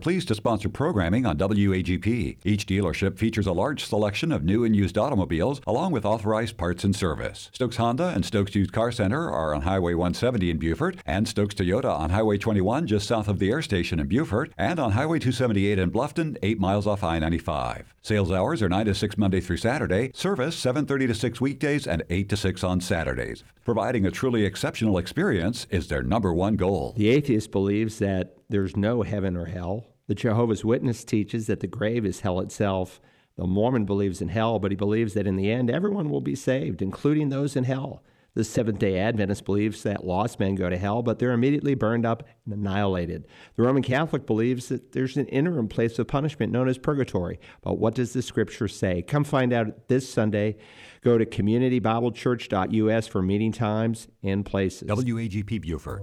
Pleased to sponsor programming on WAGP. Each dealership features a large selection of new and used automobiles, along with authorized parts and service. Stokes Honda and Stokes Used Car Center are on Highway 170 in Beaufort, and Stokes Toyota on Highway 21 just south of the air station in Beaufort, and on Highway 278 in Bluffton, 8 miles off I-95. Sales hours are 9 to 6 Monday through Saturday, service 7.30 to 6 weekdays, and 8 to 6 on Saturdays. Providing a truly exceptional experience is their number one goal. The atheist believes that there's no heaven or hell. The Jehovah's Witness teaches that the grave is hell itself. The Mormon believes in hell, but he believes that in the end everyone will be saved, including those in hell. The Seventh day Adventist believes that lost men go to hell, but they're immediately burned up and annihilated. The Roman Catholic believes that there's an interim place of punishment known as purgatory. But what does the scripture say? Come find out this Sunday. Go to communitybiblechurch.us for meeting times and places. WAGP Beaufort.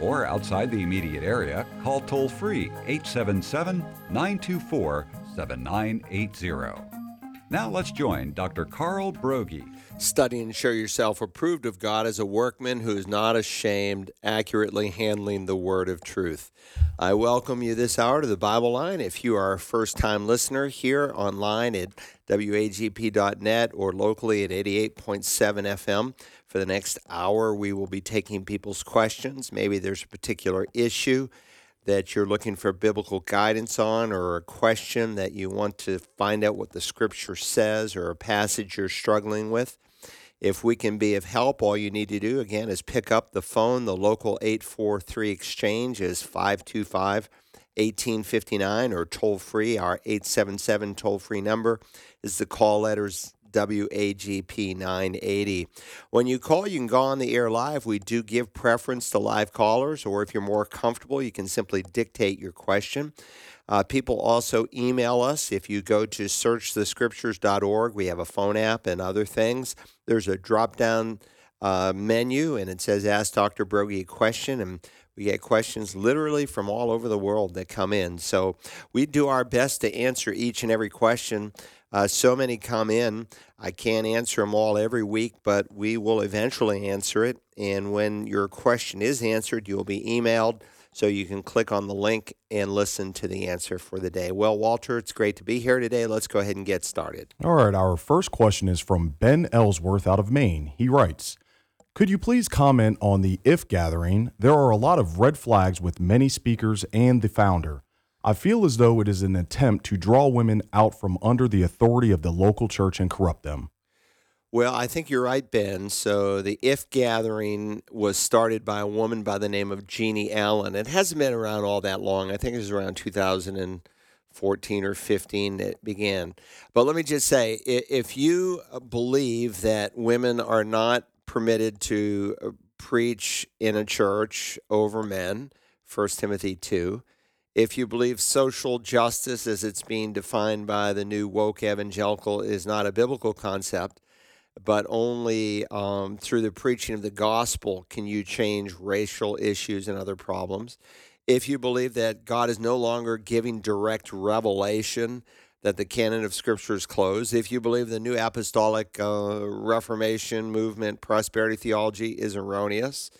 or outside the immediate area, call toll free 877 924 7980. Now let's join Dr. Carl Broggi. Study and show yourself approved of God as a workman who is not ashamed, accurately handling the word of truth. I welcome you this hour to the Bible Line. If you are a first time listener here online at wagp.net or locally at 88.7 FM, for the next hour, we will be taking people's questions. Maybe there's a particular issue that you're looking for biblical guidance on, or a question that you want to find out what the scripture says, or a passage you're struggling with. If we can be of help, all you need to do again is pick up the phone. The local 843 exchange is 525 1859 or toll free. Our 877 toll free number is the call letters WAGP 980. When you call, you can go on the air live. We do give preference to live callers, or if you're more comfortable, you can simply dictate your question. Uh, people also email us. If you go to searchthescriptures.org, we have a phone app and other things. There's a drop down uh, menu, and it says Ask Dr. Broggi a question. And we get questions literally from all over the world that come in. So we do our best to answer each and every question. Uh, so many come in. I can't answer them all every week, but we will eventually answer it. And when your question is answered, you'll be emailed so you can click on the link and listen to the answer for the day. Well, Walter, it's great to be here today. Let's go ahead and get started. All right, our first question is from Ben Ellsworth out of Maine. He writes, could you please comment on the IF gathering? There are a lot of red flags with many speakers and the founder. I feel as though it is an attempt to draw women out from under the authority of the local church and corrupt them. Well, I think you're right, Ben. So the IF gathering was started by a woman by the name of Jeannie Allen. It hasn't been around all that long. I think it was around 2014 or 15 that it began. But let me just say if you believe that women are not permitted to uh, preach in a church over men, 1 Timothy 2, if you believe social justice as it's being defined by the new woke evangelical is not a biblical concept, but only um, through the preaching of the gospel can you change racial issues and other problems. If you believe that God is no longer giving direct revelation, that the canon of Scripture is closed, if you believe the new apostolic uh, Reformation movement, prosperity theology is erroneous,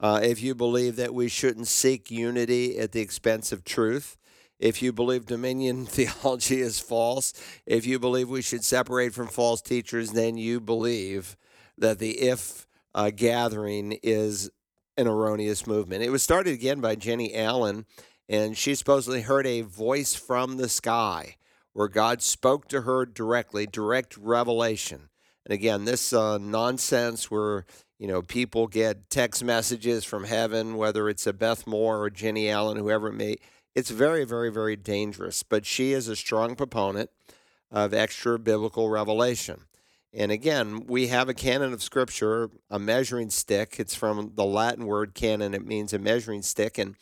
uh, if you believe that we shouldn't seek unity at the expense of truth, if you believe dominion theology is false, if you believe we should separate from false teachers, then you believe that the if uh, gathering is an erroneous movement. It was started again by Jennie Allen, and she supposedly heard a voice from the sky where God spoke to her directly, direct revelation. And again, this uh, nonsense where you know, people get text messages from heaven, whether it's a Beth Moore or Jennie Allen, whoever it may. It's very, very, very dangerous. But she is a strong proponent of extra biblical revelation. And again, we have a canon of scripture, a measuring stick. It's from the Latin word canon. It means a measuring stick. And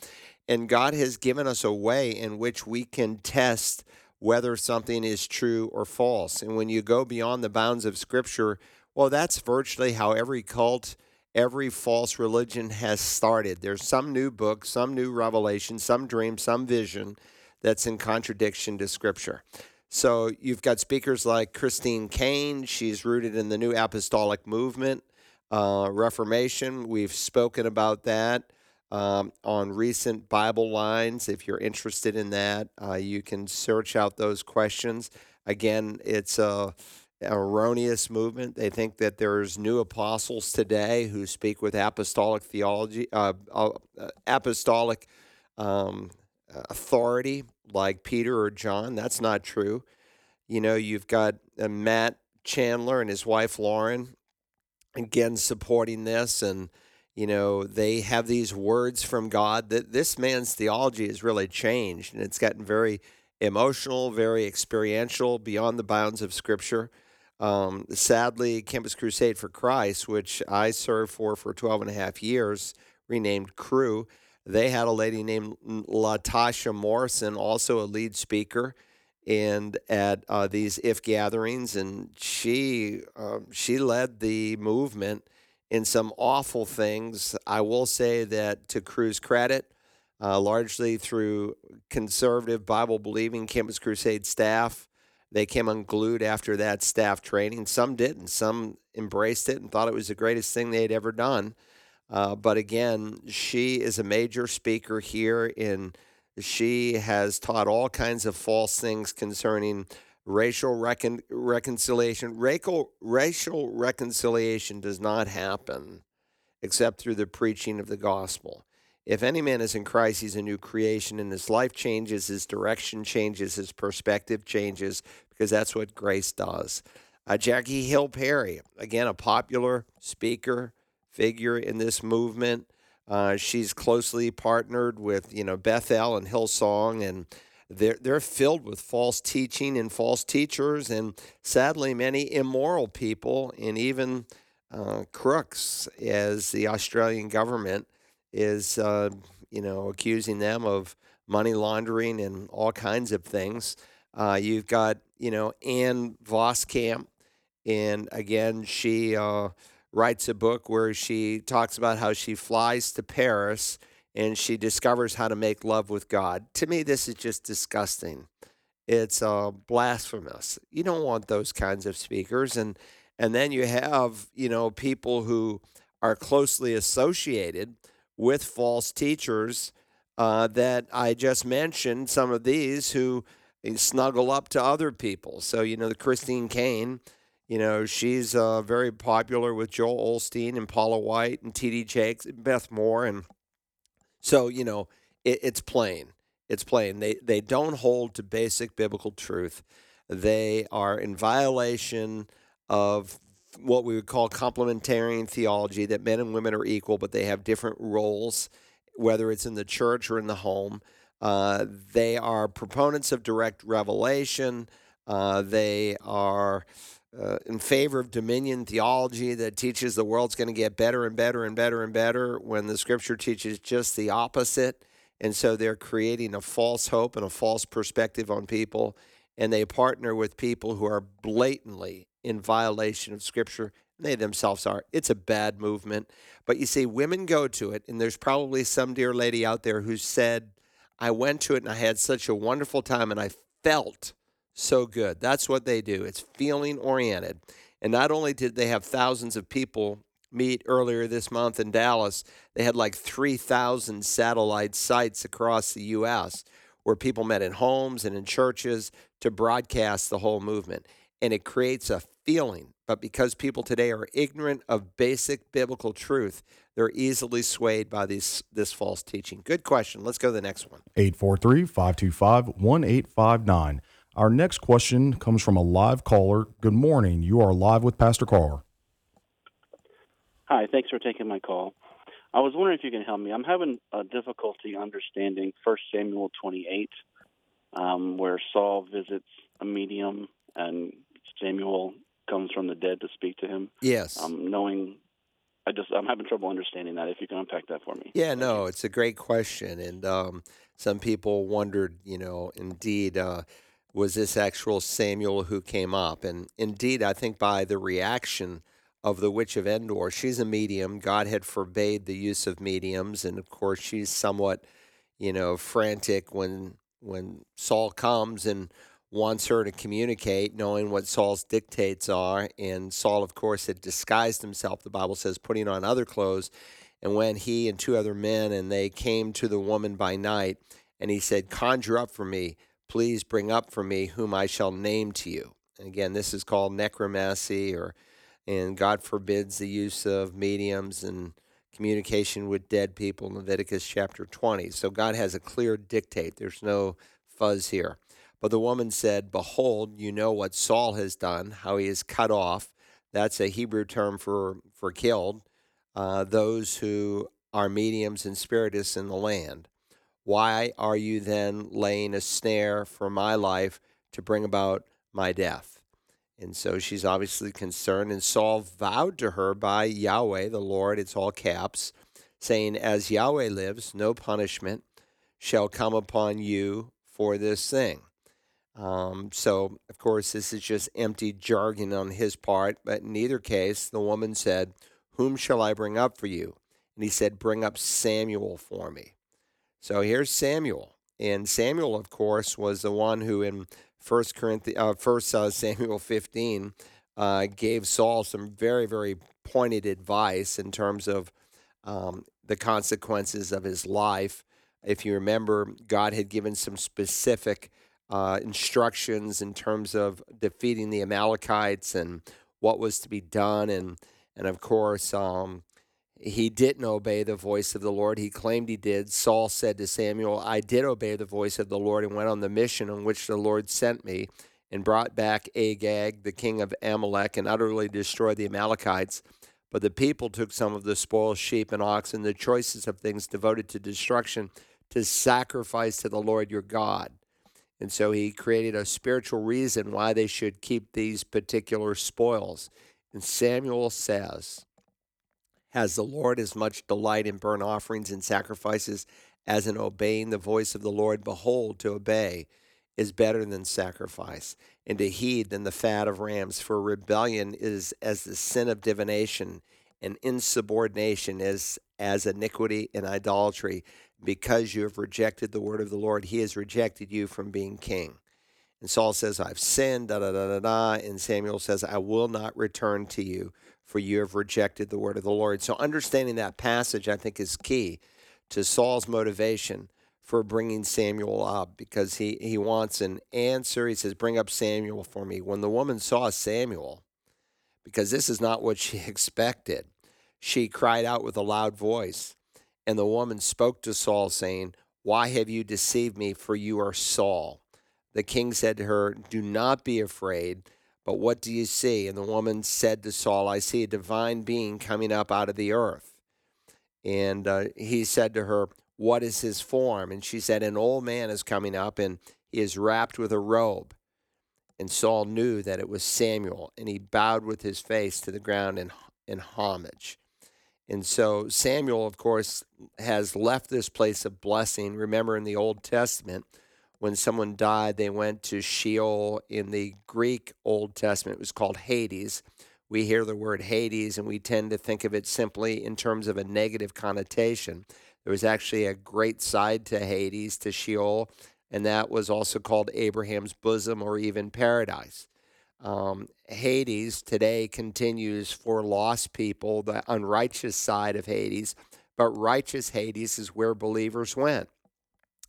And God has given us a way in which we can test whether something is true or false. And when you go beyond the bounds of Scripture, well, that's virtually how every cult, every false religion has started. There's some new book, some new revelation, some dream, some vision that's in contradiction to Scripture. So you've got speakers like Christine Caine. She's rooted in the New Apostolic Movement, uh, Reformation. We've spoken about that um, on recent Bible lines. If you're interested in that, uh, you can search out those questions. Again, it's a erroneous movement. They think that there's new apostles today who speak with apostolic theology, uh, uh, apostolic um, authority, like Peter or John. That's not true. You know, you've got uh, Matt Chandler and his wife Lauren, again supporting this, and you know they have these words from God that this man's theology has really changed, and it's gotten very emotional, very experiential, beyond the bounds of Scripture. Um, sadly, Campus Crusade for Christ, which I served for for 12 and a half years, renamed Cru, they had a lady named Latasha Morrison, also a lead speaker, and at uh, these if gatherings, and she uh, she led the movement in some awful things. I will say that to Cru's credit, uh, largely through conservative Bible believing Campus Crusade staff they came unglued after that staff training. Some didn't. Some embraced it and thought it was the greatest thing they had ever done. Uh, but again, she is a major speaker here in she has taught all kinds of false things concerning racial recon- reconciliation. Racial, racial reconciliation does not happen except through the preaching of the gospel. If any man is in Christ, he's a new creation, and his life changes, his direction changes, his perspective changes, because that's what grace does. Uh, Jackie Hill Perry, again, a popular speaker figure in this movement. Uh, she's closely partnered with, you know, Bethel and Hillsong, and they're they're filled with false teaching and false teachers, and sadly, many immoral people, and even uh, crooks, as the Australian government is, uh, you know, accusing them of money laundering and all kinds of things. Uh, you've got, you know, Ann Voskamp, and again, she uh, writes a book where she talks about how she flies to Paris and she discovers how to make love with God. To me, this is just disgusting. It's uh, blasphemous. You don't want those kinds of speakers, and and then you have you know people who are closely associated with false teachers uh, that I just mentioned, some of these who snuggle up to other people. So, you know, the Christine Caine, you know, she's uh, very popular with Joel Osteen and Paula White and T.D. Jakes and Beth Moore. And so, you know, it, it's plain. It's plain. They, they don't hold to basic biblical truth. They are in violation of what we would call complementarian theology that men and women are equal, but they have different roles, whether it's in the church or in the home. Uh, they are proponents of direct revelation. Uh, they are uh, in favor of dominion theology that teaches the world's going to get better and better and better and better when the scripture teaches just the opposite. And so they're creating a false hope and a false perspective on people. And they partner with people who are blatantly in violation of Scripture. They themselves are. It's a bad movement. But you see, women go to it, and there's probably some dear lady out there who said, I went to it and I had such a wonderful time and I felt so good. That's what they do. It's feeling oriented. And not only did they have thousands of people meet earlier this month in Dallas, they had like 3,000 satellite sites across the U.S. where people met in homes and in churches to broadcast the whole movement. And it creates a feeling, but because people today are ignorant of basic biblical truth, they're easily swayed by these this false teaching. Good question. Let's go to the next one. 843-525-1859. Our next question comes from a live caller. Good morning. You are live with Pastor Carr. Hi, thanks for taking my call. I was wondering if you can help me. I'm having a difficulty understanding 1 Samuel 28, um, where Saul visits a medium and Samuel comes from the dead to speak to him. Yes. Um, knowing I just I'm having trouble understanding that. If you can unpack that for me. Yeah, no, it's a great question, and um, some people wondered, you know, indeed, uh, was this actual Samuel who came up? And indeed, I think by the reaction of the witch of Endor, she's a medium. God had forbade the use of mediums, and of course, she's somewhat, you know, frantic when when Saul comes and wants her to communicate, knowing what Saul's dictates are. And Saul, of course, had disguised himself, the Bible says, putting on other clothes. And when he and two other men and they came to the woman by night, and he said, Conjure up for me, please bring up for me whom I shall name to you. And again, this is called necromancy, or and God forbids the use of mediums and communication with dead people Leviticus chapter 20. So God has a clear dictate. There's no fuzz here. But the woman said, Behold, you know what Saul has done, how he is cut off. That's a Hebrew term for, for killed, uh, those who are mediums and spiritists in the land. Why are you then laying a snare for my life to bring about my death? And so she's obviously concerned. And Saul vowed to her by Yahweh, the Lord, it's all caps, saying, As Yahweh lives, no punishment shall come upon you for this thing. Um, so, of course, this is just empty jargon on his part. But in either case, the woman said, Whom shall I bring up for you? And he said, Bring up Samuel for me. So here's Samuel. And Samuel, of course, was the one who in First Corinthians, uh, First uh, Samuel 15, uh, gave Saul some very, very pointed advice in terms of um, the consequences of his life. If you remember, God had given some specific uh, instructions in terms of defeating the Amalekites and what was to be done. And, and of course, um, he didn't obey the voice of the Lord. He claimed he did. Saul said to Samuel, I did obey the voice of the Lord and went on the mission on which the Lord sent me and brought back Agag, the king of Amalek, and utterly destroyed the Amalekites. But the people took some of the spoil sheep and oxen, the choicest of things devoted to destruction, to sacrifice to the Lord your God. And so he created a spiritual reason why they should keep these particular spoils. And Samuel says, Has the Lord as much delight in burnt offerings and sacrifices as in obeying the voice of the Lord? Behold, to obey is better than sacrifice, and to heed than the fat of rams. For rebellion is as the sin of divination, and insubordination is as iniquity and idolatry because you have rejected the word of the Lord, he has rejected you from being king. And Saul says, I've sinned, da da da da da. And Samuel says, I will not return to you, for you have rejected the word of the Lord. So understanding that passage, I think, is key to Saul's motivation for bringing Samuel up because he, he wants an answer. He says, Bring up Samuel for me. When the woman saw Samuel, because this is not what she expected, she cried out with a loud voice. And the woman spoke to Saul, saying, Why have you deceived me? For you are Saul. The king said to her, Do not be afraid, but what do you see? And the woman said to Saul, I see a divine being coming up out of the earth. And uh, he said to her, What is his form? And she said, An old man is coming up, and he is wrapped with a robe. And Saul knew that it was Samuel, and he bowed with his face to the ground in, in homage. And so Samuel, of course, has left this place of blessing. Remember in the Old Testament, when someone died, they went to Sheol. In the Greek Old Testament, it was called Hades. We hear the word Hades and we tend to think of it simply in terms of a negative connotation. There was actually a great side to Hades, to Sheol, and that was also called Abraham's bosom or even paradise. Um, Hades today continues for lost people, the unrighteous side of Hades, but righteous Hades is where believers went.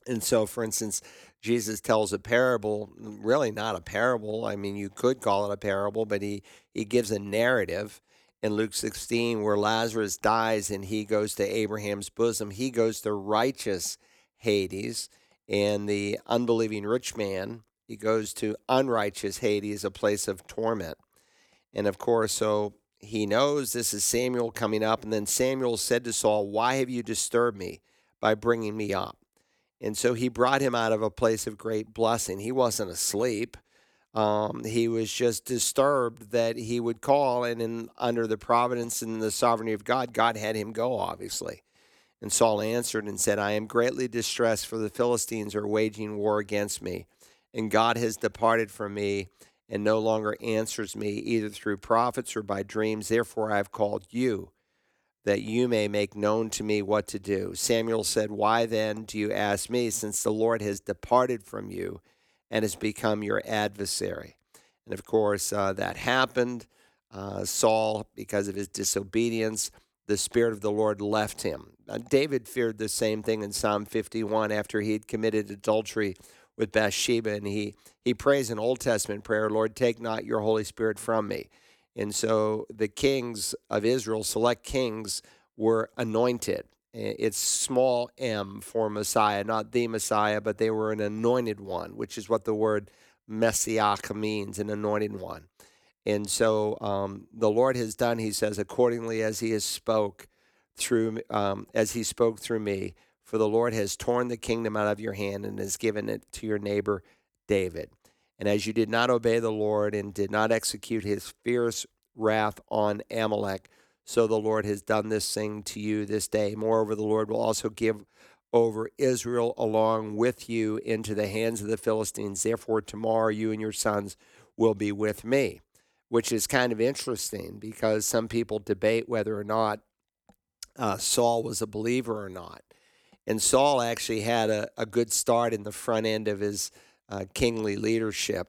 And so, for instance, Jesus tells a parable, really not a parable. I mean, you could call it a parable, but he, he gives a narrative in Luke 16 where Lazarus dies and he goes to Abraham's bosom. He goes to righteous Hades, and the unbelieving rich man he goes to unrighteous Hades, a place of torment. And of course, so he knows this is Samuel coming up. And then Samuel said to Saul, Why have you disturbed me by bringing me up? And so he brought him out of a place of great blessing. He wasn't asleep. Um, he was just disturbed that he would call, and in, under the providence and the sovereignty of God, God had him go, obviously. And Saul answered and said, I am greatly distressed, for the Philistines are waging war against me, and God has departed from me and no longer answers me, either through prophets or by dreams. Therefore, I have called you, that you may make known to me what to do. Samuel said, Why then do you ask me, since the Lord has departed from you? and has become your adversary. And of course, uh, that happened. Uh, Saul, because of his disobedience, the Spirit of the Lord left him. Uh, David feared the same thing in Psalm 51 after he had committed adultery with Bathsheba, and he, he prays an Old Testament prayer Lord, take not your Holy Spirit from me. And so the kings of Israel, select kings, were anointed. It's small m for Messiah, not the Messiah, but they were an anointed one, which is what the word Messiah means, an anointed one. And so um, the Lord has done, he says, accordingly as he has spoke through, um, as he spoke through me. For the Lord has torn the kingdom out of your hand and has given it to your neighbor David. And as you did not obey the Lord and did not execute his fierce wrath on Amalek, so the Lord has done this thing to you this day. Moreover, the Lord will also give over Israel along with you into the hands of the Philistines. Therefore, tomorrow you and your sons will be with me, which is kind of interesting because some people debate whether or not uh, Saul was a believer or not. And Saul actually had a, a good start in the front end of his uh, kingly leadership.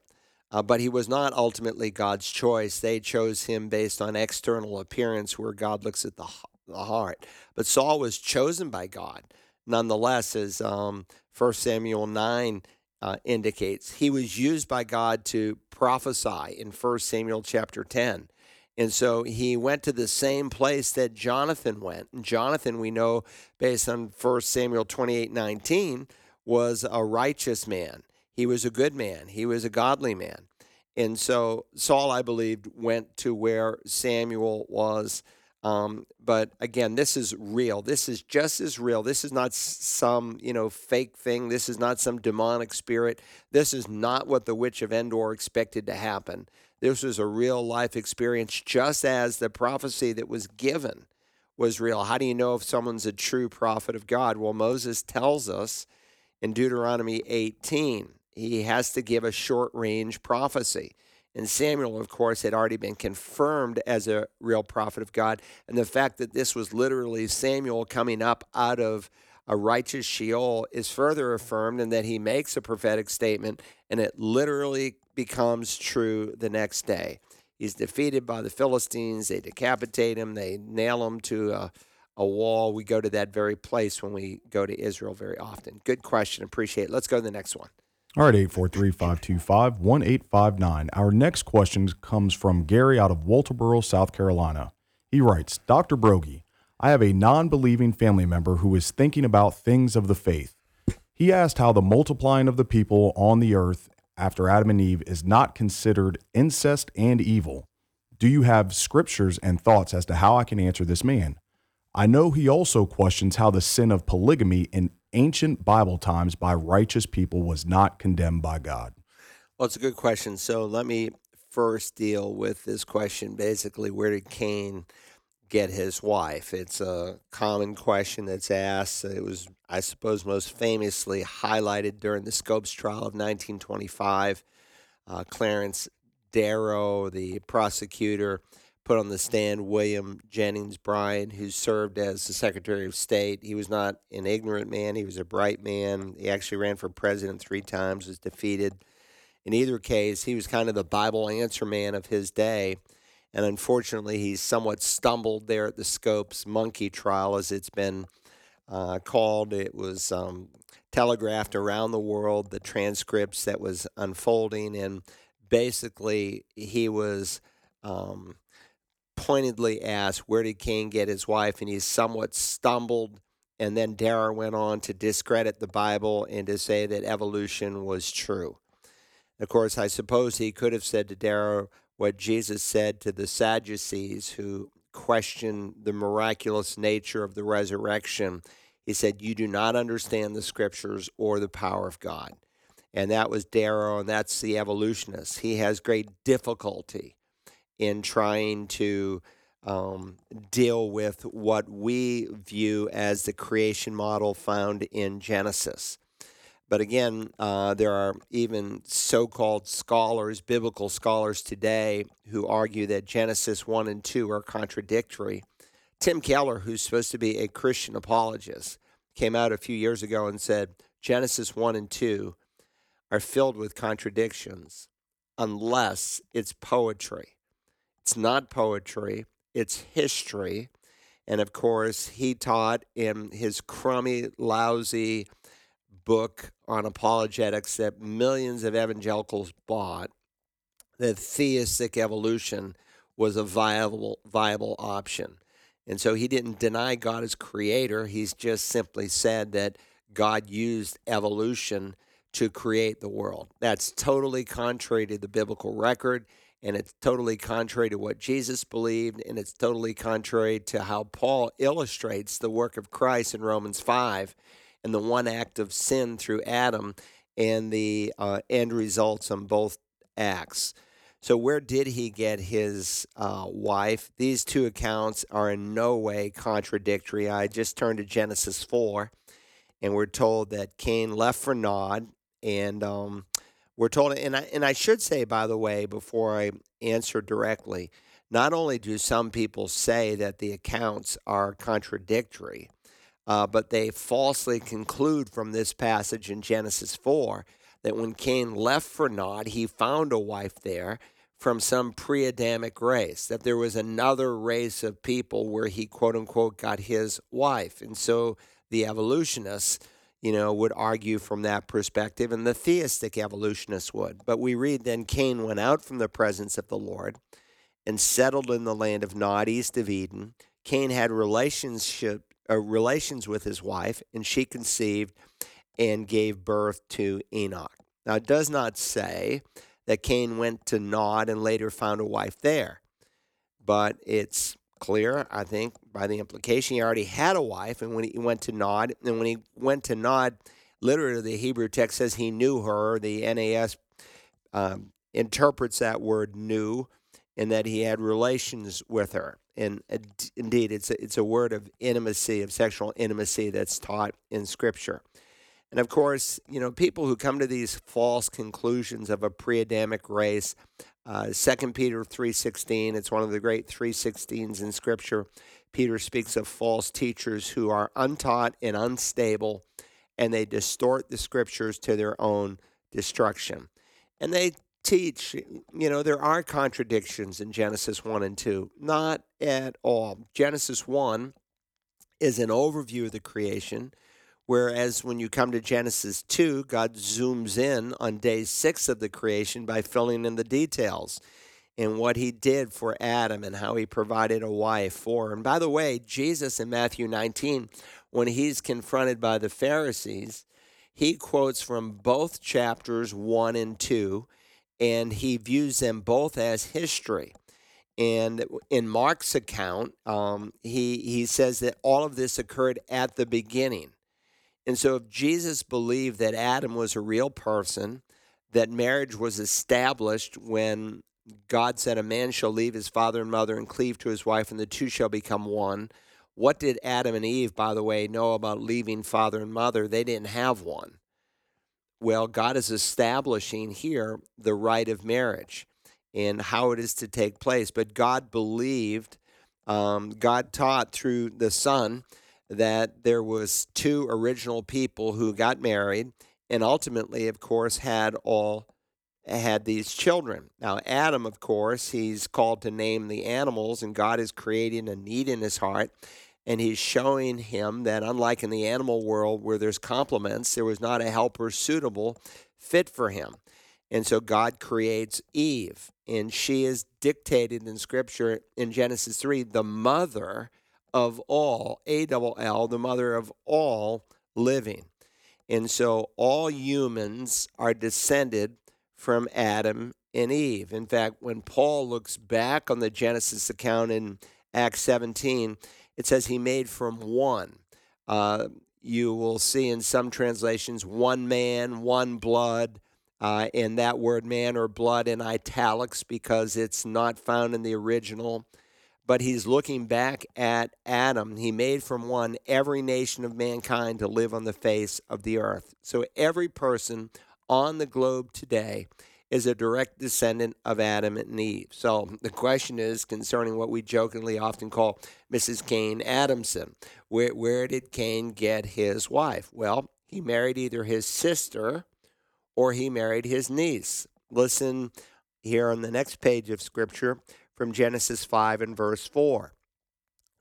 Uh, but he was not ultimately God's choice. They chose him based on external appearance, where God looks at the, the heart. But Saul was chosen by God, nonetheless, as um, 1 Samuel 9 uh, indicates. He was used by God to prophesy in 1 Samuel chapter 10. And so he went to the same place that Jonathan went. And Jonathan, we know, based on 1 Samuel 28 19, was a righteous man. He was a good man, he was a godly man. And so Saul, I believed, went to where Samuel was. Um, but again, this is real. This is just as real. This is not some you know fake thing. This is not some demonic spirit. This is not what the witch of Endor expected to happen. This was a real life experience, just as the prophecy that was given was real. How do you know if someone's a true prophet of God? Well, Moses tells us in Deuteronomy 18 he has to give a short range prophecy. And Samuel, of course, had already been confirmed as a real prophet of God. And the fact that this was literally Samuel coming up out of a righteous Sheol is further affirmed in that he makes a prophetic statement and it literally becomes true the next day. He's defeated by the Philistines. They decapitate him, they nail him to a, a wall. We go to that very place when we go to Israel very often. Good question. Appreciate it. Let's go to the next one. All right, 843 525 1859. Our next question comes from Gary out of Walterboro, South Carolina. He writes Dr. Broggi, I have a non believing family member who is thinking about things of the faith. He asked how the multiplying of the people on the earth after Adam and Eve is not considered incest and evil. Do you have scriptures and thoughts as to how I can answer this man? I know he also questions how the sin of polygamy in ancient Bible times by righteous people was not condemned by God? Well, it's a good question. So let me first deal with this question basically, where did Cain get his wife? It's a common question that's asked. It was, I suppose, most famously highlighted during the Scopes trial of 1925. Uh, Clarence Darrow, the prosecutor, put on the stand William Jennings Bryan, who served as the Secretary of State. He was not an ignorant man, he was a bright man. He actually ran for president three times, was defeated. In either case, he was kind of the Bible answer man of his day. And unfortunately, he somewhat stumbled there at the Scopes monkey trial, as it's been uh, called. It was um, telegraphed around the world, the transcripts that was unfolding. And basically, he was. Um, pointedly asked, Where did Cain get his wife? And he somewhat stumbled. And then Darrow went on to discredit the Bible and to say that evolution was true. Of course, I suppose he could have said to Darrow what Jesus said to the Sadducees who questioned the miraculous nature of the resurrection. He said, You do not understand the scriptures or the power of God. and that was Darrow, and that's the evolutionist. He has great difficulty in trying to um, deal with what we view as the creation model found in Genesis. But again, uh, there are even so called scholars, biblical scholars today, who argue that Genesis 1 and 2 are contradictory. Tim Keller, who's supposed to be a Christian apologist, came out a few years ago and said Genesis 1 and 2 are filled with contradictions unless it's poetry. It's not poetry, it's history. And of course, he taught in his crummy, lousy book on apologetics that millions of evangelicals bought that theistic evolution was a viable viable option. And so he didn't deny God as creator. He's just simply said that God used evolution to create the world. That's totally contrary to the biblical record and it's totally contrary to what Jesus believed, and it's totally contrary to how Paul illustrates the work of Christ in Romans 5 and the one act of sin through Adam and the uh, end results on both acts. So, where did he get his uh, wife? These two accounts are in no way contradictory. I just turned to Genesis 4, and we're told that Cain left for Nod, and um, we're told, and I, and I should say, by the way, before I answer directly, not only do some people say that the accounts are contradictory, uh, but they falsely conclude from this passage in Genesis 4 that when Cain left for Nod, he found a wife there from some pre Adamic race, that there was another race of people where he, quote unquote, got his wife. And so the evolutionists you know, would argue from that perspective, and the theistic evolutionists would. But we read then Cain went out from the presence of the Lord and settled in the land of Nod, east of Eden. Cain had relationship uh, relations with his wife, and she conceived and gave birth to Enoch. Now, it does not say that Cain went to Nod and later found a wife there, but it's clear, I think, by the implication. He already had a wife, and when he went to Nod, and when he went to Nod, literally the Hebrew text says he knew her. The NAS um, interprets that word "knew," and that he had relations with her. And uh, indeed, it's a, it's a word of intimacy, of sexual intimacy that's taught in Scripture. And of course, you know, people who come to these false conclusions of a pre-Adamic race uh, Second uh, Peter 3.16, it's one of the great 3.16s in Scripture. Peter speaks of false teachers who are untaught and unstable, and they distort the Scriptures to their own destruction. And they teach, you know, there are contradictions in Genesis 1 and 2. Not at all. Genesis 1 is an overview of the creation Whereas when you come to Genesis 2, God zooms in on day six of the creation by filling in the details and what he did for Adam and how he provided a wife for. And by the way, Jesus in Matthew 19, when he's confronted by the Pharisees, he quotes from both chapters 1 and 2, and he views them both as history. And in Mark's account, um, he, he says that all of this occurred at the beginning. And so, if Jesus believed that Adam was a real person, that marriage was established when God said, A man shall leave his father and mother and cleave to his wife, and the two shall become one. What did Adam and Eve, by the way, know about leaving father and mother? They didn't have one. Well, God is establishing here the right of marriage and how it is to take place. But God believed, um, God taught through the Son that there was two original people who got married and ultimately of course had all had these children. Now adam of course he's called to name the animals and god is creating a need in his heart and he's showing him that unlike in the animal world where there's complements there was not a helper suitable fit for him. And so god creates eve and she is dictated in scripture in genesis 3 the mother of all, A double L, the mother of all living. And so all humans are descended from Adam and Eve. In fact, when Paul looks back on the Genesis account in Acts 17, it says he made from one. Uh, you will see in some translations one man, one blood, uh, and that word man or blood in italics because it's not found in the original. But he's looking back at Adam. He made from one every nation of mankind to live on the face of the earth. So every person on the globe today is a direct descendant of Adam and Eve. So the question is concerning what we jokingly often call Mrs. Cain Adamson. Where, where did Cain get his wife? Well, he married either his sister or he married his niece. Listen here on the next page of Scripture from Genesis 5 and verse 4.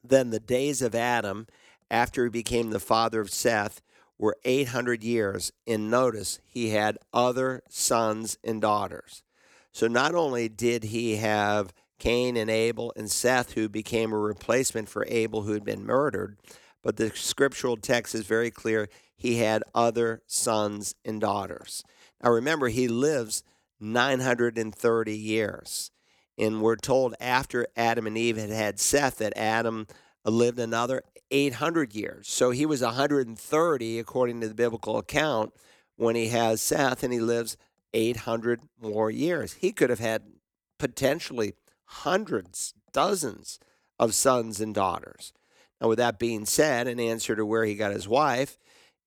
Then the days of Adam, after he became the father of Seth, were 800 years. And notice he had other sons and daughters. So not only did he have Cain and Abel and Seth, who became a replacement for Abel, who had been murdered, but the scriptural text is very clear. He had other sons and daughters. Now remember, he lives 930 years. And we're told after Adam and Eve had had Seth that Adam lived another 800 years. So he was 130, according to the biblical account, when he has Seth, and he lives 800 more years. He could have had potentially hundreds, dozens of sons and daughters. Now, with that being said, in answer to where he got his wife,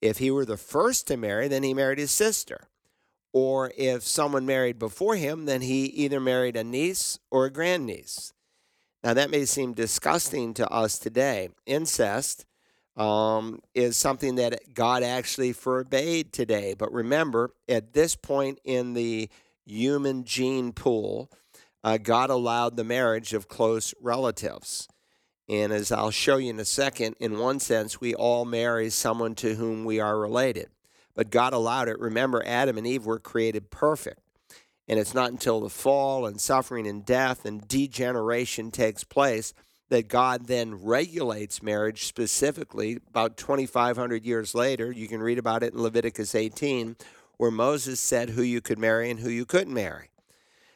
if he were the first to marry, then he married his sister. Or if someone married before him, then he either married a niece or a grandniece. Now, that may seem disgusting to us today. Incest um, is something that God actually forbade today. But remember, at this point in the human gene pool, uh, God allowed the marriage of close relatives. And as I'll show you in a second, in one sense, we all marry someone to whom we are related. But God allowed it. Remember, Adam and Eve were created perfect. And it's not until the fall and suffering and death and degeneration takes place that God then regulates marriage specifically about 2,500 years later. You can read about it in Leviticus 18, where Moses said who you could marry and who you couldn't marry.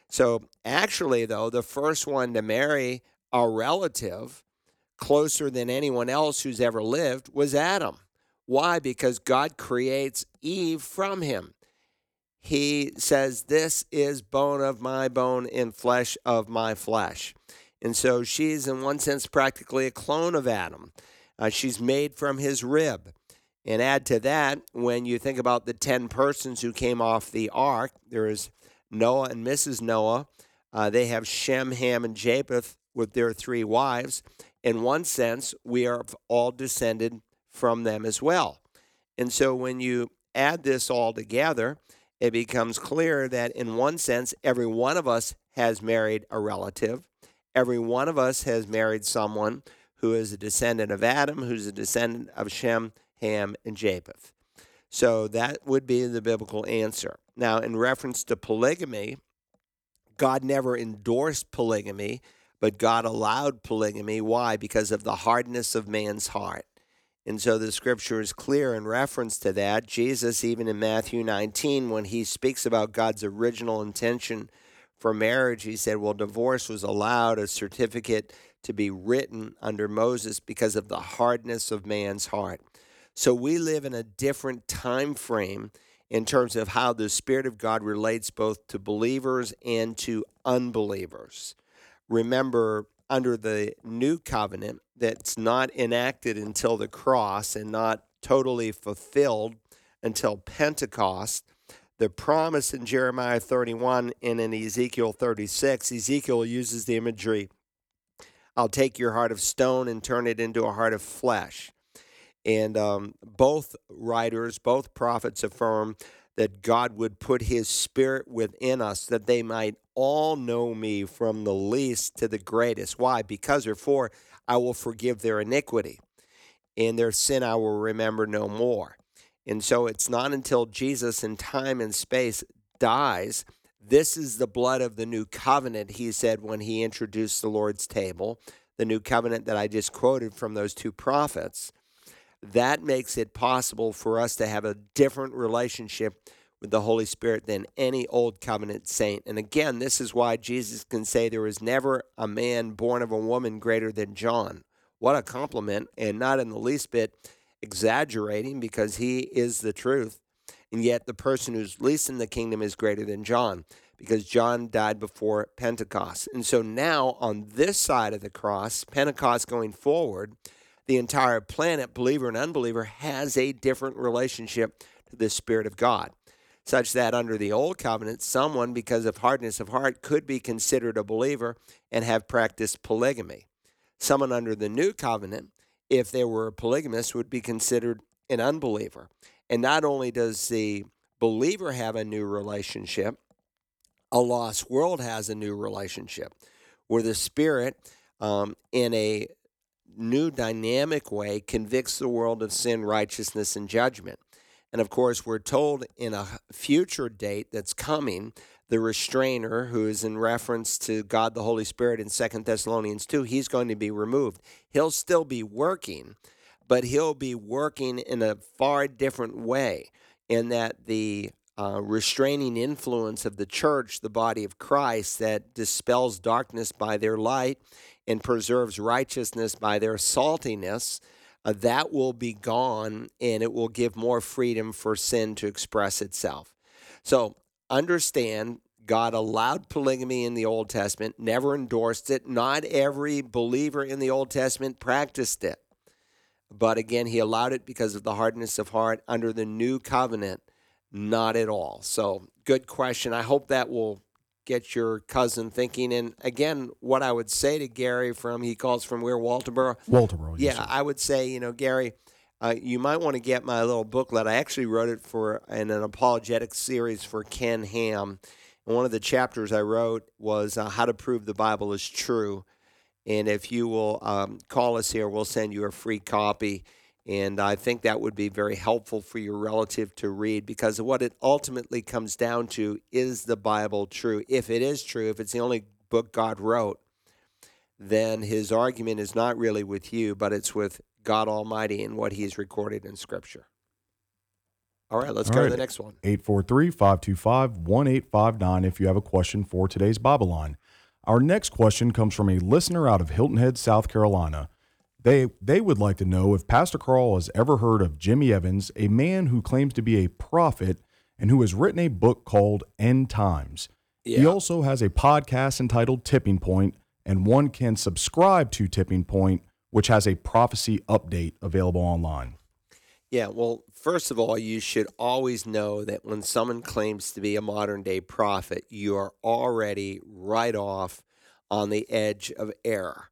So, actually, though, the first one to marry a relative closer than anyone else who's ever lived was Adam. Why? Because God creates Eve from him he says, This is bone of my bone and flesh of my flesh. And so she's, in one sense, practically a clone of Adam. Uh, she's made from his rib. And add to that, when you think about the 10 persons who came off the ark, there is Noah and Mrs. Noah. Uh, they have Shem, Ham, and Japheth with their three wives. In one sense, we are all descended from them as well. And so when you add this all together, it becomes clear that in one sense, every one of us has married a relative. Every one of us has married someone who is a descendant of Adam, who's a descendant of Shem, Ham, and Japheth. So that would be the biblical answer. Now, in reference to polygamy, God never endorsed polygamy, but God allowed polygamy. Why? Because of the hardness of man's heart. And so the scripture is clear in reference to that. Jesus, even in Matthew 19, when he speaks about God's original intention for marriage, he said, Well, divorce was allowed, a certificate to be written under Moses because of the hardness of man's heart. So we live in a different time frame in terms of how the Spirit of God relates both to believers and to unbelievers. Remember, under the new covenant that's not enacted until the cross and not totally fulfilled until Pentecost. The promise in Jeremiah 31 and in Ezekiel 36, Ezekiel uses the imagery I'll take your heart of stone and turn it into a heart of flesh. And um, both writers, both prophets affirm that God would put his spirit within us that they might all know me from the least to the greatest. Why? Because or for I will forgive their iniquity, and their sin I will remember no more. And so it's not until Jesus in time and space dies. This is the blood of the new covenant, he said when he introduced the Lord's table, the new covenant that I just quoted from those two prophets. That makes it possible for us to have a different relationship with the Holy Spirit than any old covenant saint. And again, this is why Jesus can say there was never a man born of a woman greater than John. What a compliment, and not in the least bit exaggerating because he is the truth. And yet, the person who's least in the kingdom is greater than John because John died before Pentecost. And so now, on this side of the cross, Pentecost going forward, the entire planet, believer and unbeliever, has a different relationship to the Spirit of God. Such that under the old covenant, someone, because of hardness of heart, could be considered a believer and have practiced polygamy. Someone under the new covenant, if they were a polygamist, would be considered an unbeliever. And not only does the believer have a new relationship, a lost world has a new relationship where the Spirit, um, in a new dynamic way, convicts the world of sin, righteousness, and judgment. And of course, we're told in a future date that's coming, the restrainer, who is in reference to God the Holy Spirit in Second Thessalonians 2, he's going to be removed. He'll still be working, but he'll be working in a far different way, in that the uh, restraining influence of the church, the body of Christ, that dispels darkness by their light and preserves righteousness by their saltiness uh, that will be gone and it will give more freedom for sin to express itself. So understand God allowed polygamy in the Old Testament, never endorsed it. Not every believer in the Old Testament practiced it. But again, he allowed it because of the hardness of heart under the new covenant, not at all. So, good question. I hope that will get your cousin thinking. And again, what I would say to Gary from he calls from where Walterboro. Walterboro. Yeah, yes, I would say you know Gary. Uh, you might want to get my little booklet. I actually wrote it for in an apologetic series for Ken Ham. And one of the chapters I wrote was uh, how to prove the Bible is true. And if you will um, call us here, we'll send you a free copy. And I think that would be very helpful for your relative to read because what it ultimately comes down to is the Bible true? If it is true, if it's the only book God wrote, then his argument is not really with you, but it's with God Almighty and what he's recorded in Scripture. All right, let's All go right. to the next one. 843 525 1859 if you have a question for today's Bible Line. Our next question comes from a listener out of Hilton Head, South Carolina. They, they would like to know if Pastor Carl has ever heard of Jimmy Evans, a man who claims to be a prophet and who has written a book called End Times. He also has a podcast entitled Tipping Point, and one can subscribe to Tipping Point, which has a prophecy update available online. Yeah, well, first of all, you should always know that when someone claims to be a modern day prophet, you are already right off on the edge of error.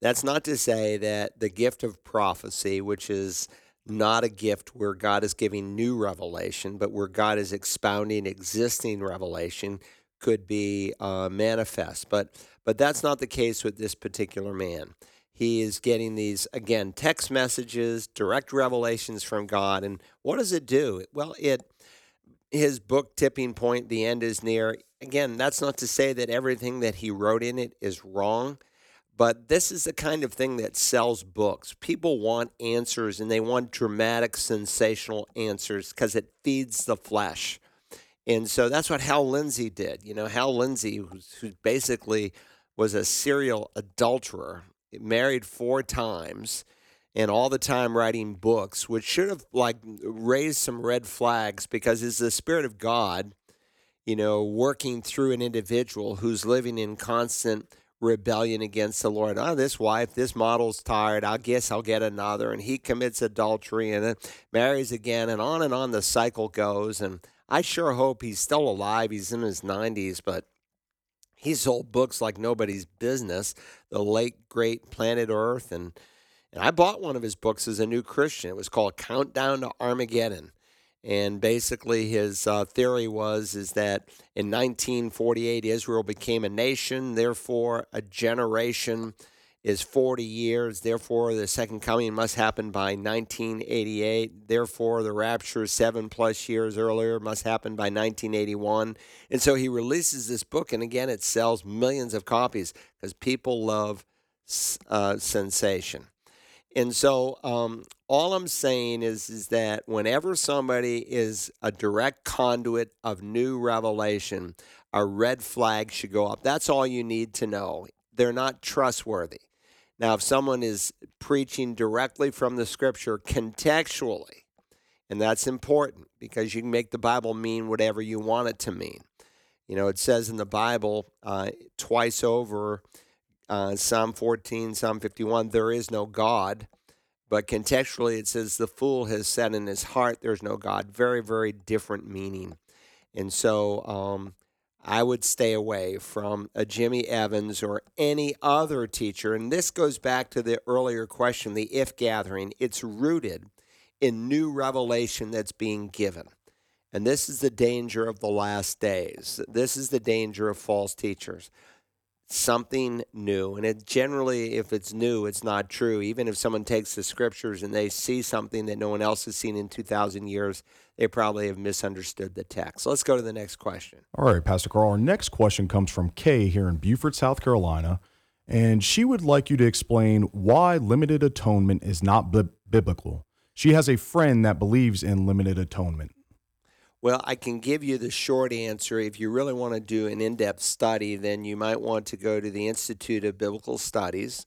That's not to say that the gift of prophecy, which is not a gift where God is giving new revelation, but where God is expounding existing revelation, could be uh, manifest. But but that's not the case with this particular man. He is getting these again text messages, direct revelations from God, and what does it do? Well, it his book tipping point the end is near again that's not to say that everything that he wrote in it is wrong but this is the kind of thing that sells books. People want answers and they want dramatic sensational answers because it feeds the flesh. And so that's what hal lindsey did. You know hal lindsey who basically was a serial adulterer married four times and all the time writing books, which should have like raised some red flags because it's the spirit of God, you know, working through an individual who's living in constant rebellion against the Lord. Oh, this wife, this model's tired. I guess I'll get another. And he commits adultery and then marries again, and on and on the cycle goes. And I sure hope he's still alive. He's in his 90s, but he sold books like nobody's business. The late great Planet Earth and and I bought one of his books as a new Christian. It was called Countdown to Armageddon. And basically, his uh, theory was is that in 1948 Israel became a nation. Therefore, a generation is 40 years. Therefore, the second coming must happen by 1988. Therefore, the rapture seven plus years earlier must happen by 1981. And so he releases this book, and again, it sells millions of copies because people love uh, sensation. And so, um, all I'm saying is, is that whenever somebody is a direct conduit of new revelation, a red flag should go up. That's all you need to know. They're not trustworthy. Now, if someone is preaching directly from the scripture contextually, and that's important because you can make the Bible mean whatever you want it to mean. You know, it says in the Bible uh, twice over, uh, Psalm 14, Psalm 51, there is no God. But contextually, it says, the fool has said in his heart, there's no God. Very, very different meaning. And so um, I would stay away from a Jimmy Evans or any other teacher. And this goes back to the earlier question the if gathering. It's rooted in new revelation that's being given. And this is the danger of the last days. This is the danger of false teachers. Something new. And it generally, if it's new, it's not true. Even if someone takes the scriptures and they see something that no one else has seen in 2,000 years, they probably have misunderstood the text. So let's go to the next question. All right, Pastor Carl. Our next question comes from Kay here in Beaufort, South Carolina. And she would like you to explain why limited atonement is not bi- biblical. She has a friend that believes in limited atonement. Well, I can give you the short answer. If you really want to do an in depth study, then you might want to go to the Institute of Biblical Studies.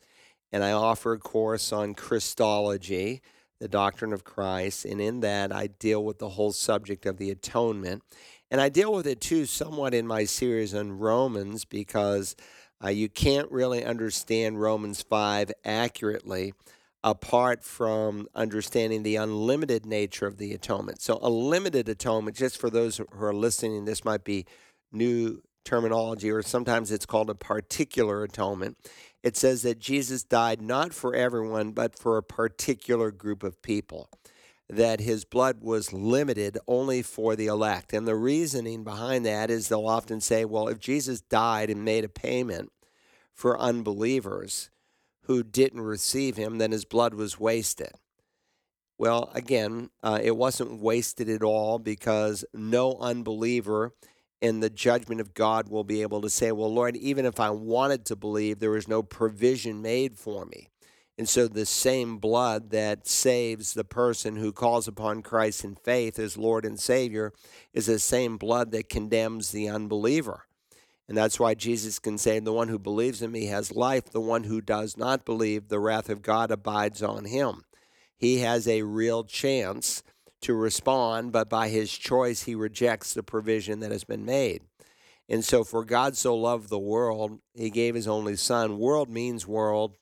And I offer a course on Christology, the doctrine of Christ. And in that, I deal with the whole subject of the atonement. And I deal with it too somewhat in my series on Romans because uh, you can't really understand Romans 5 accurately apart from understanding the unlimited nature of the atonement. So, a limited atonement, just for those who are listening, this might be new terminology, or sometimes it's called a particular atonement. It says that Jesus died not for everyone, but for a particular group of people. That his blood was limited only for the elect. And the reasoning behind that is they'll often say, well, if Jesus died and made a payment for unbelievers, who didn't receive him, then his blood was wasted. Well, again, uh, it wasn't wasted at all because no unbeliever in the judgment of God will be able to say, Well, Lord, even if I wanted to believe, there was no provision made for me. And so the same blood that saves the person who calls upon Christ in faith as Lord and Savior is the same blood that condemns the unbeliever. And that's why Jesus can say, The one who believes in me has life. The one who does not believe, the wrath of God abides on him. He has a real chance to respond, but by his choice, he rejects the provision that has been made. And so, for God so loved the world, he gave his only son. World means world,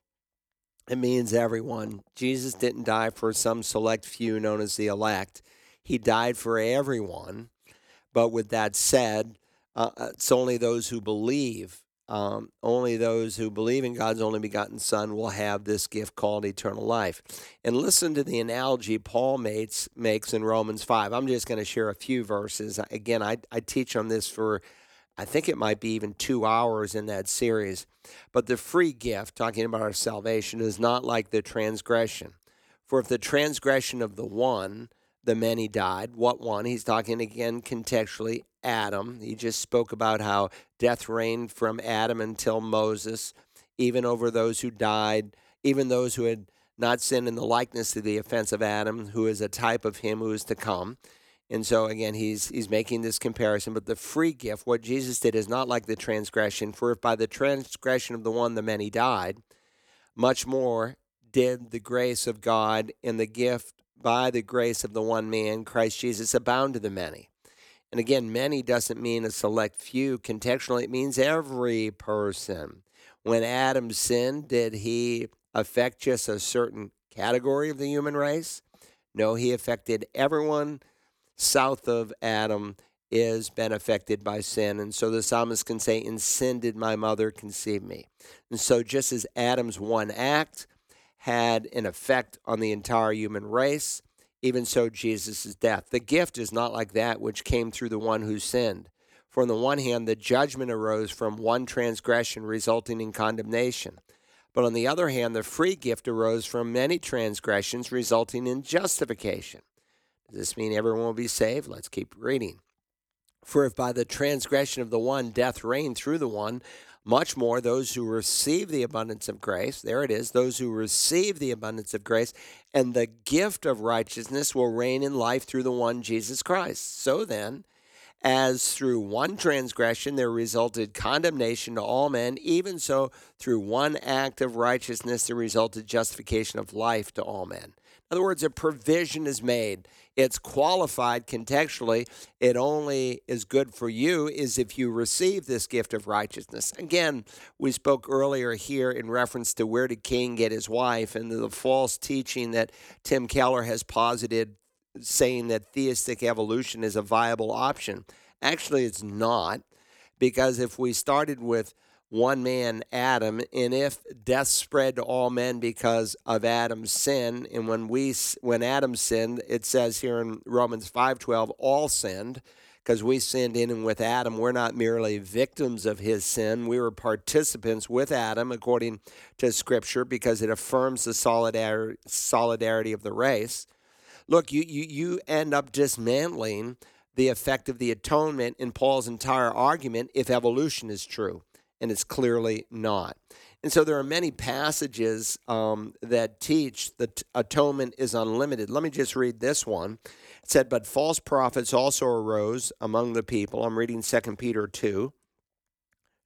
it means everyone. Jesus didn't die for some select few known as the elect, he died for everyone. But with that said, uh, uh, it's only those who believe, um, only those who believe in God's only begotten Son will have this gift called eternal life. And listen to the analogy Paul makes, makes in Romans 5. I'm just going to share a few verses. Again, I, I teach on this for, I think it might be even two hours in that series. But the free gift, talking about our salvation, is not like the transgression. For if the transgression of the one, the many died, what one? He's talking again contextually Adam. He just spoke about how death reigned from Adam until Moses, even over those who died, even those who had not sinned in the likeness of the offense of Adam, who is a type of him who is to come. And so again, he's he's making this comparison. But the free gift, what Jesus did, is not like the transgression. For if by the transgression of the one the many died, much more did the grace of God and the gift by the grace of the one man, Christ Jesus, abound to the many. And again, many doesn't mean a select few. Contextually, it means every person. When Adam sinned, did he affect just a certain category of the human race? No, he affected everyone south of Adam is been affected by sin. And so the psalmist can say, In sin did my mother conceive me. And so just as Adam's one act had an effect on the entire human race, even so Jesus' death. The gift is not like that which came through the one who sinned. For on the one hand, the judgment arose from one transgression resulting in condemnation. But on the other hand, the free gift arose from many transgressions resulting in justification. Does this mean everyone will be saved? Let's keep reading. For if by the transgression of the one death reigned through the one, much more, those who receive the abundance of grace, there it is, those who receive the abundance of grace and the gift of righteousness will reign in life through the one Jesus Christ. So then, As through one transgression there resulted condemnation to all men, even so through one act of righteousness there resulted justification of life to all men. In other words, a provision is made. It's qualified contextually. It only is good for you is if you receive this gift of righteousness. Again, we spoke earlier here in reference to where did Cain get his wife and the false teaching that Tim Keller has posited saying that theistic evolution is a viable option. Actually, it's not, because if we started with one man, Adam, and if death spread to all men because of Adam's sin, and when we when Adam sinned, it says here in Romans five twelve, all sinned, because we sinned in and with Adam. We're not merely victims of his sin; we were participants with Adam, according to Scripture, because it affirms the solidarity solidarity of the race. Look, you, you, you end up dismantling the effect of the atonement in Paul's entire argument if evolution is true, and it's clearly not. And so there are many passages um, that teach that atonement is unlimited. Let me just read this one. It said, But false prophets also arose among the people. I'm reading 2 Peter 2.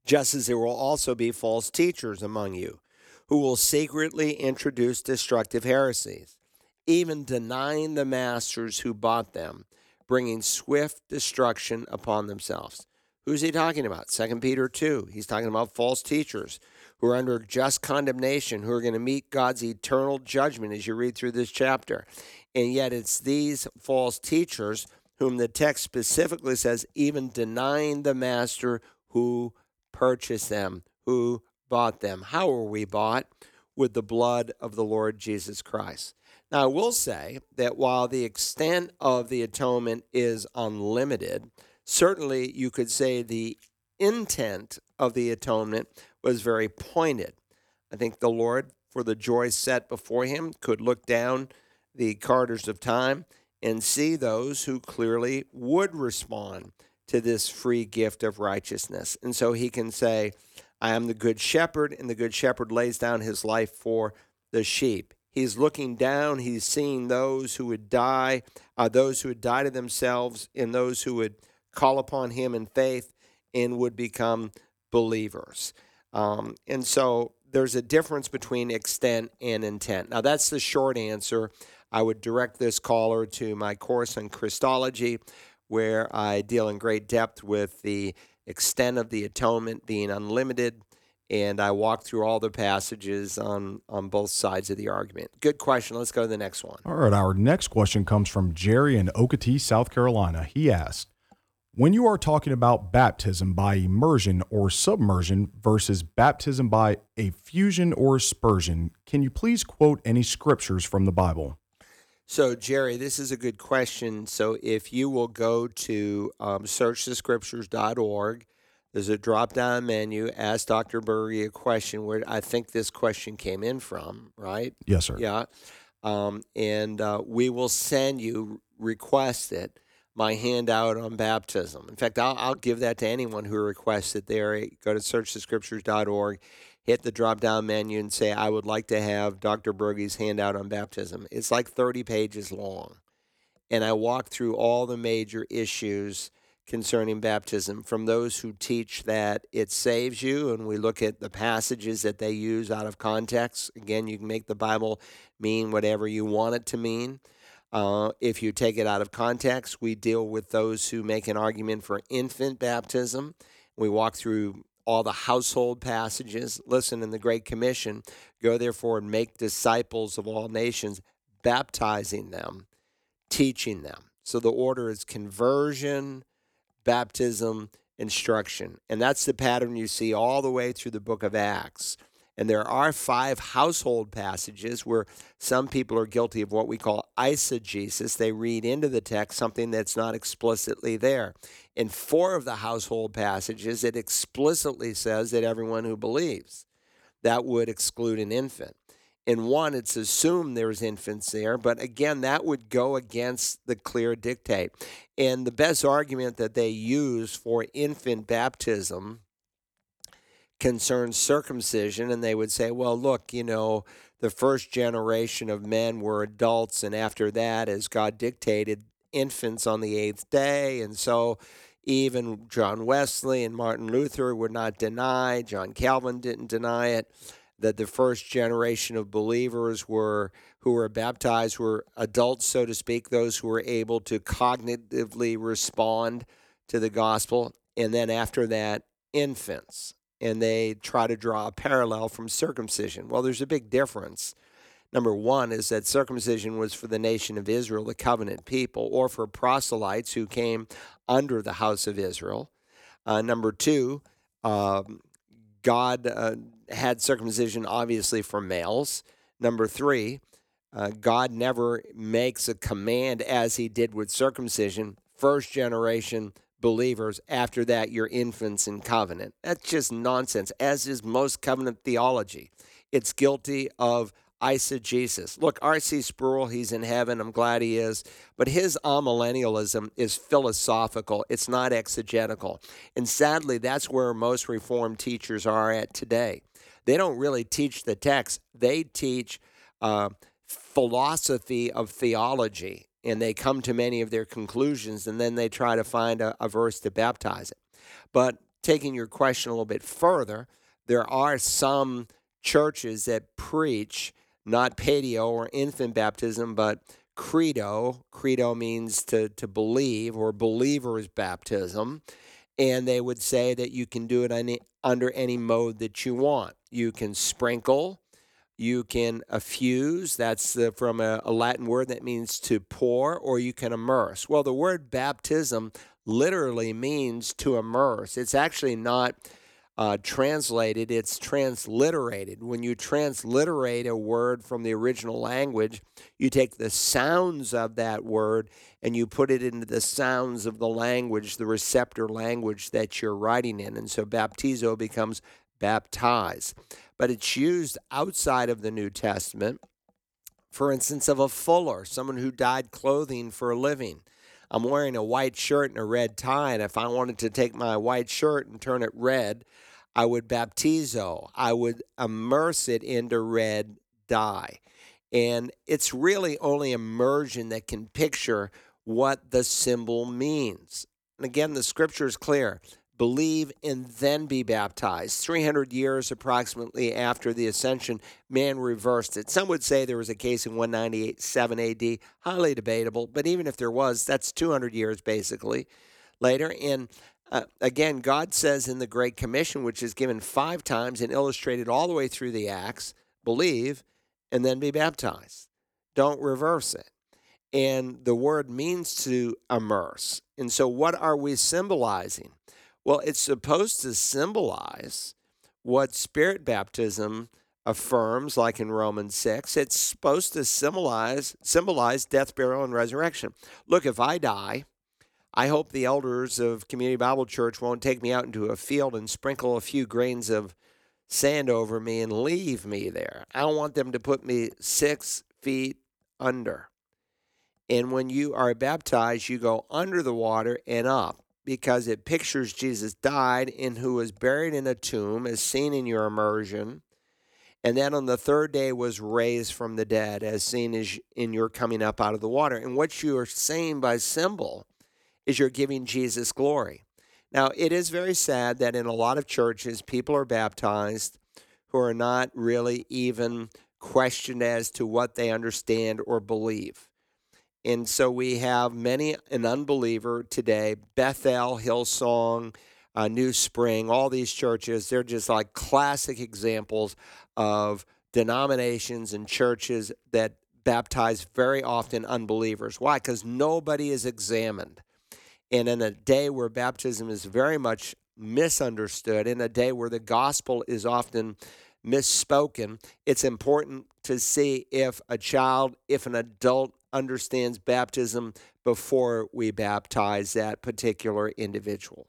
Just as there will also be false teachers among you, who will secretly introduce destructive heresies even denying the masters who bought them, bringing swift destruction upon themselves. Who's he talking about? 2 Peter 2. He's talking about false teachers who are under just condemnation, who are going to meet God's eternal judgment as you read through this chapter. And yet it's these false teachers whom the text specifically says, even denying the master who purchased them, who bought them. How were we bought? With the blood of the Lord Jesus Christ. Now, I will say that while the extent of the atonement is unlimited, certainly you could say the intent of the atonement was very pointed. I think the Lord, for the joy set before him, could look down the corridors of time and see those who clearly would respond to this free gift of righteousness. And so he can say, I am the good shepherd, and the good shepherd lays down his life for the sheep. He's looking down. He's seeing those who would die, uh, those who would die to themselves, and those who would call upon Him in faith and would become believers. Um, and so there's a difference between extent and intent. Now, that's the short answer. I would direct this caller to my course on Christology, where I deal in great depth with the extent of the atonement being unlimited and I walk through all the passages on on both sides of the argument. Good question. Let's go to the next one. All right, our next question comes from Jerry in Okatee, South Carolina. He asked, "When you are talking about baptism by immersion or submersion versus baptism by effusion or aspersion, can you please quote any scriptures from the Bible?" So, Jerry, this is a good question. So, if you will go to um, searchthescriptures.org, there's a drop down menu. Ask Dr. Broggi a question where I think this question came in from, right? Yes, sir. Yeah. Um, and uh, we will send you, request it, my handout on baptism. In fact, I'll, I'll give that to anyone who requests it there. Go to searchthescriptures.org, hit the drop down menu, and say, I would like to have Dr. Broggi's handout on baptism. It's like 30 pages long. And I walk through all the major issues concerning baptism from those who teach that it saves you. And we look at the passages that they use out of context. Again, you can make the Bible mean whatever you want it to mean. Uh, if you take it out of context, we deal with those who make an argument for infant baptism. We walk through all the household passages. Listen, in the Great Commission, go therefore and make disciples of all nations, baptizing them, teaching them. So the order is conversion, baptism, instruction. And that's the pattern you see all the way through the book of Acts. And there are five household passages where some people are guilty of what we call eisegesis. They read into the text something that's not explicitly there. In four of the household passages, it explicitly says that everyone who believes. That would exclude an infant in one, it's assumed there's infants there, but again, that would go against the clear dictate. And the best argument that they use for infant baptism concerns circumcision, and they would say, well, look, you know, the first generation of men were adults, and after that, as God dictated, infants on the eighth day. And so, even John Wesley and Martin Luther would not deny, John Calvin didn't deny it, that the first generation of believers were who were baptized were adults, so to speak, those who were able to cognitively respond to the gospel. And then after that, infants. And they try to draw a parallel from circumcision. Well, there's a big difference. Number one is that circumcision was for the nation of Israel, the covenant people, or for proselytes who came under the house of Israel. Uh, number two, um, God uh, had circumcision obviously for males. Number three, uh, God never makes a command as he did with circumcision, first generation believers. After that, you're infants in covenant. That's just nonsense, as is most covenant theology. It's guilty of eisegesis. Look, R.C. Sproul, he's in heaven. I'm glad he is. But his amillennialism is philosophical, it's not exegetical. And sadly, that's where most Reformed teachers are at today. They don't really teach the text, they teach uh, philosophy of theology. And they come to many of their conclusions, and then they try to find a, a verse to baptize it. But taking your question a little bit further, there are some churches that preach not paedio or infant baptism, but credo. Credo means to, to believe or believer's baptism. And they would say that you can do it any, under any mode that you want. You can sprinkle, you can effuse, that's from a, a Latin word that means to pour, or you can immerse. Well, the word baptism literally means to immerse. It's actually not uh, translated, it's transliterated. When you transliterate a word from the original language, you take the sounds of that word and you put it into the sounds of the language, the receptor language that you're writing in. And so baptizo becomes baptize. But it's used outside of the New Testament, for instance, of a fuller, someone who dyed clothing for a living. I'm wearing a white shirt and a red tie, and if I wanted to take my white shirt and turn it red, I would baptizo. I would immerse it into red dye. And it's really only immersion that can picture what the symbol means. And again, the scripture is clear believe and then be baptized. 300 years approximately after the ascension, man reversed it. Some would say there was a case in 197 AD, highly debatable, but even if there was, that's 200 years basically later. And uh, again, God says in the Great Commission, which is given five times and illustrated all the way through the Acts, believe and then be baptized. Don't reverse it. And the word means to immerse. And so, what are we symbolizing? Well, it's supposed to symbolize what spirit baptism affirms, like in Romans 6. It's supposed to symbolize, symbolize death, burial, and resurrection. Look, if I die, I hope the elders of Community Bible Church won't take me out into a field and sprinkle a few grains of sand over me and leave me there. I don't want them to put me six feet under. And when you are baptized, you go under the water and up because it pictures Jesus died and who was buried in a tomb, as seen in your immersion, and then on the third day was raised from the dead, as seen as in your coming up out of the water. And what you are saying by symbol is you're giving Jesus glory. Now, it is very sad that in a lot of churches, people are baptized who are not really even questioned as to what they understand or believe. And so we have many an unbeliever today, Bethel, Hillsong, uh, New Spring, all these churches, they're just like classic examples of denominations and churches that baptize very often unbelievers. Why? Because nobody is examined. And in a day where baptism is very much misunderstood, in a day where the gospel is often misspoken, it's important to see if a child, if an adult understands baptism before we baptize that particular individual.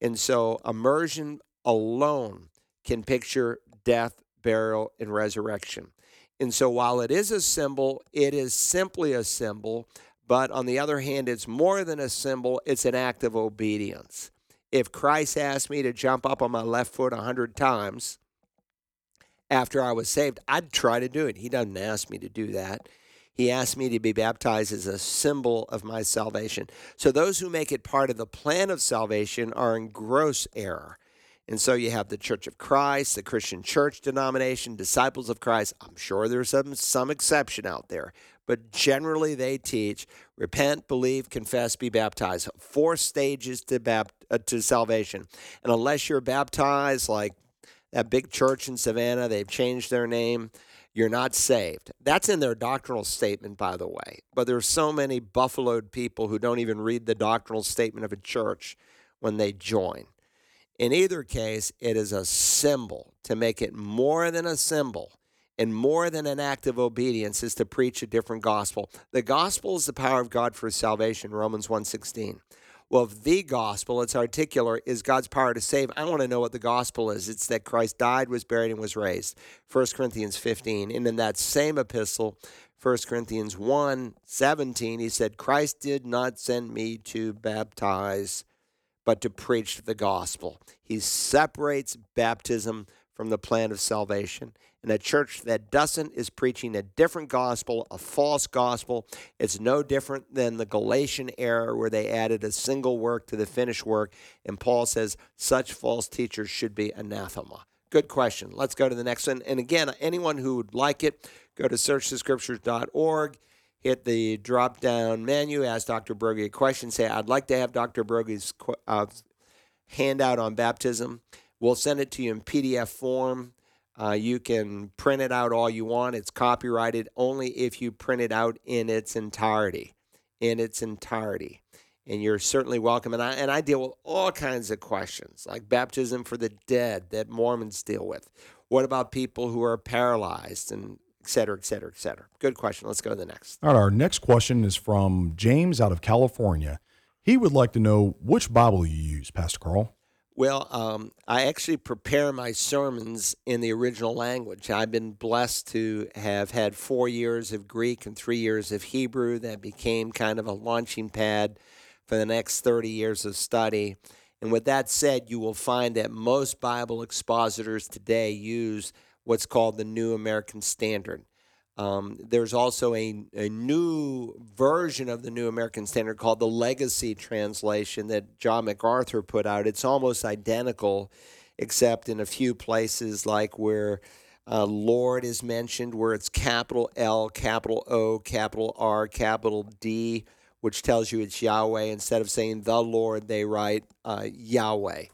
And so immersion alone can picture death, burial, and resurrection. And so while it is a symbol, it is simply a symbol. But on the other hand, it's more than a symbol, it's an act of obedience. If Christ asked me to jump up on my left foot a hundred times after I was saved, I'd try to do it. He doesn't ask me to do that. He asked me to be baptized as a symbol of my salvation. So those who make it part of the plan of salvation are in gross error. And so you have the Church of Christ, the Christian church denomination, disciples of Christ. I'm sure there's some, some exception out there, but generally they teach repent, believe, confess, be baptized. Four stages to, bap- uh, to salvation. And unless you're baptized like that big church in Savannah, they've changed their name, you're not saved. That's in their doctrinal statement, by the way. But there's so many buffaloed people who don't even read the doctrinal statement of a church when they join. In either case, it is a symbol. To make it more than a symbol and more than an act of obedience is to preach a different gospel. The gospel is the power of God for salvation, Romans 1:16. Well, if the gospel, it's articular, is God's power to save, I want to know what the gospel is. It's that Christ died, was buried, and was raised. 1 Corinthians 15. And in that same epistle, 1 Corinthians 1 17, he said, Christ did not send me to baptize, but to preach the gospel. He separates baptism from the plan of salvation. And a church that doesn't is preaching a different gospel, a false gospel. It's no different than the Galatian era where they added a single work to the finished work. And Paul says such false teachers should be anathema. Good question. Let's go to the next one. And again, anyone who would like it, go to searchthescriptures.org, hit the drop down menu, ask Dr. Broggi a question, say, I'd like to have Dr. Broggi's uh, handout on baptism. We'll send it to you in PDF form. Uh, you can print it out all you want. It's copyrighted only if you print it out in its entirety. In its entirety. And you're certainly welcome. And I, and I deal with all kinds of questions, like baptism for the dead that Mormons deal with. What about people who are paralyzed and et cetera, et cetera, et cetera? Good question. Let's go to the next. All right, our next question is from James out of California. He would like to know which Bible you use, Pastor Carl. Well, um, I actually prepare my sermons in the original language. I've been blessed to have had four years of Greek and three years of Hebrew that became kind of a launching pad for the next 30 years of study. And with that said, you will find that most Bible expositors today use what's called the New American Standard. Um, there's also a, a new version of the New American Standard called the Legacy Translation that John MacArthur put out. It's almost identical, except in a few places, like where uh, Lord is mentioned, where it's capital L, capital O, capital R, capital D, which tells you it's Yahweh. Instead of saying the Lord, they write uh, Yahweh.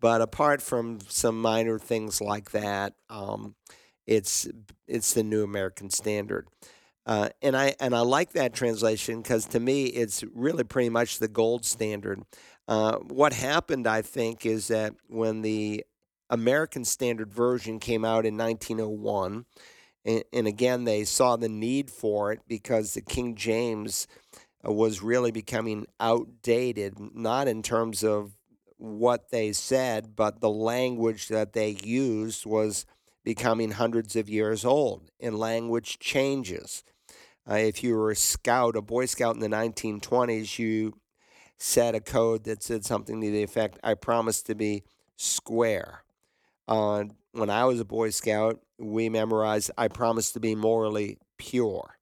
But apart from some minor things like that, um, it's it's the New American Standard. Uh, and I and I like that translation because to me it's really pretty much the gold standard. Uh, what happened, I think, is that when the American Standard Version came out in 1901, and, and again they saw the need for it because the King James uh, was really becoming outdated, not in terms of what they said, but the language that they used was becoming hundreds of years old, and language changes. Uh, if you were a scout, a Boy Scout in the 1920s, you set a code that said something to the effect, I promise to be square. Uh, when I was a Boy Scout, we memorized, I promise to be morally pure.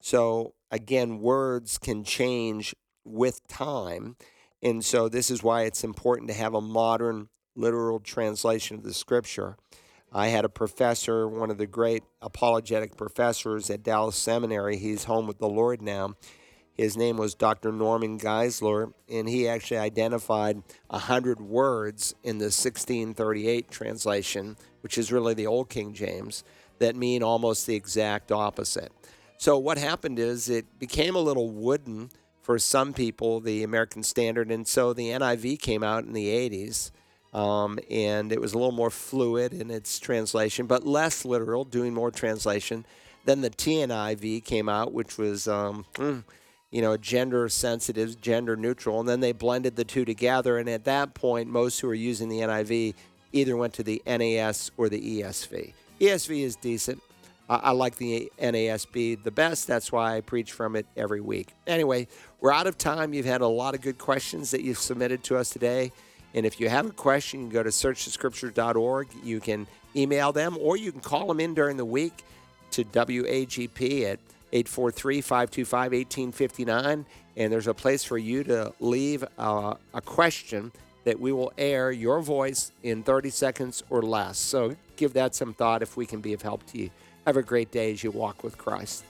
So, again, words can change with time. And so, this is why it's important to have a modern literal translation of the scripture. I had a professor, one of the great apologetic professors at Dallas Seminary. He's home with the Lord now. His name was Dr. Norman Geisler, and he actually identified 100 words in the 1638 translation, which is really the Old King James, that mean almost the exact opposite. So, what happened is it became a little wooden for some people, the American Standard, and so the NIV came out in the 80s um, and it was a little more fluid in its translation, but less literal, doing more translation. Then the TNIV came out, which was, um, hmm, you know, gender sensitive, gender neutral, and then they blended the two together. And at that point, most who were using the NIV either went to the NAS or the ESV. ESV is decent. I, I like the NASB the best. That's why I preach from it every week. Anyway, we're out of time. You've had a lot of good questions that you've submitted to us today. And if you have a question, you can go to searchthescripture.org. You can email them or you can call them in during the week to WAGP at 843 525 1859. And there's a place for you to leave a question that we will air your voice in 30 seconds or less. So give that some thought if we can be of help to you. Have a great day as you walk with Christ.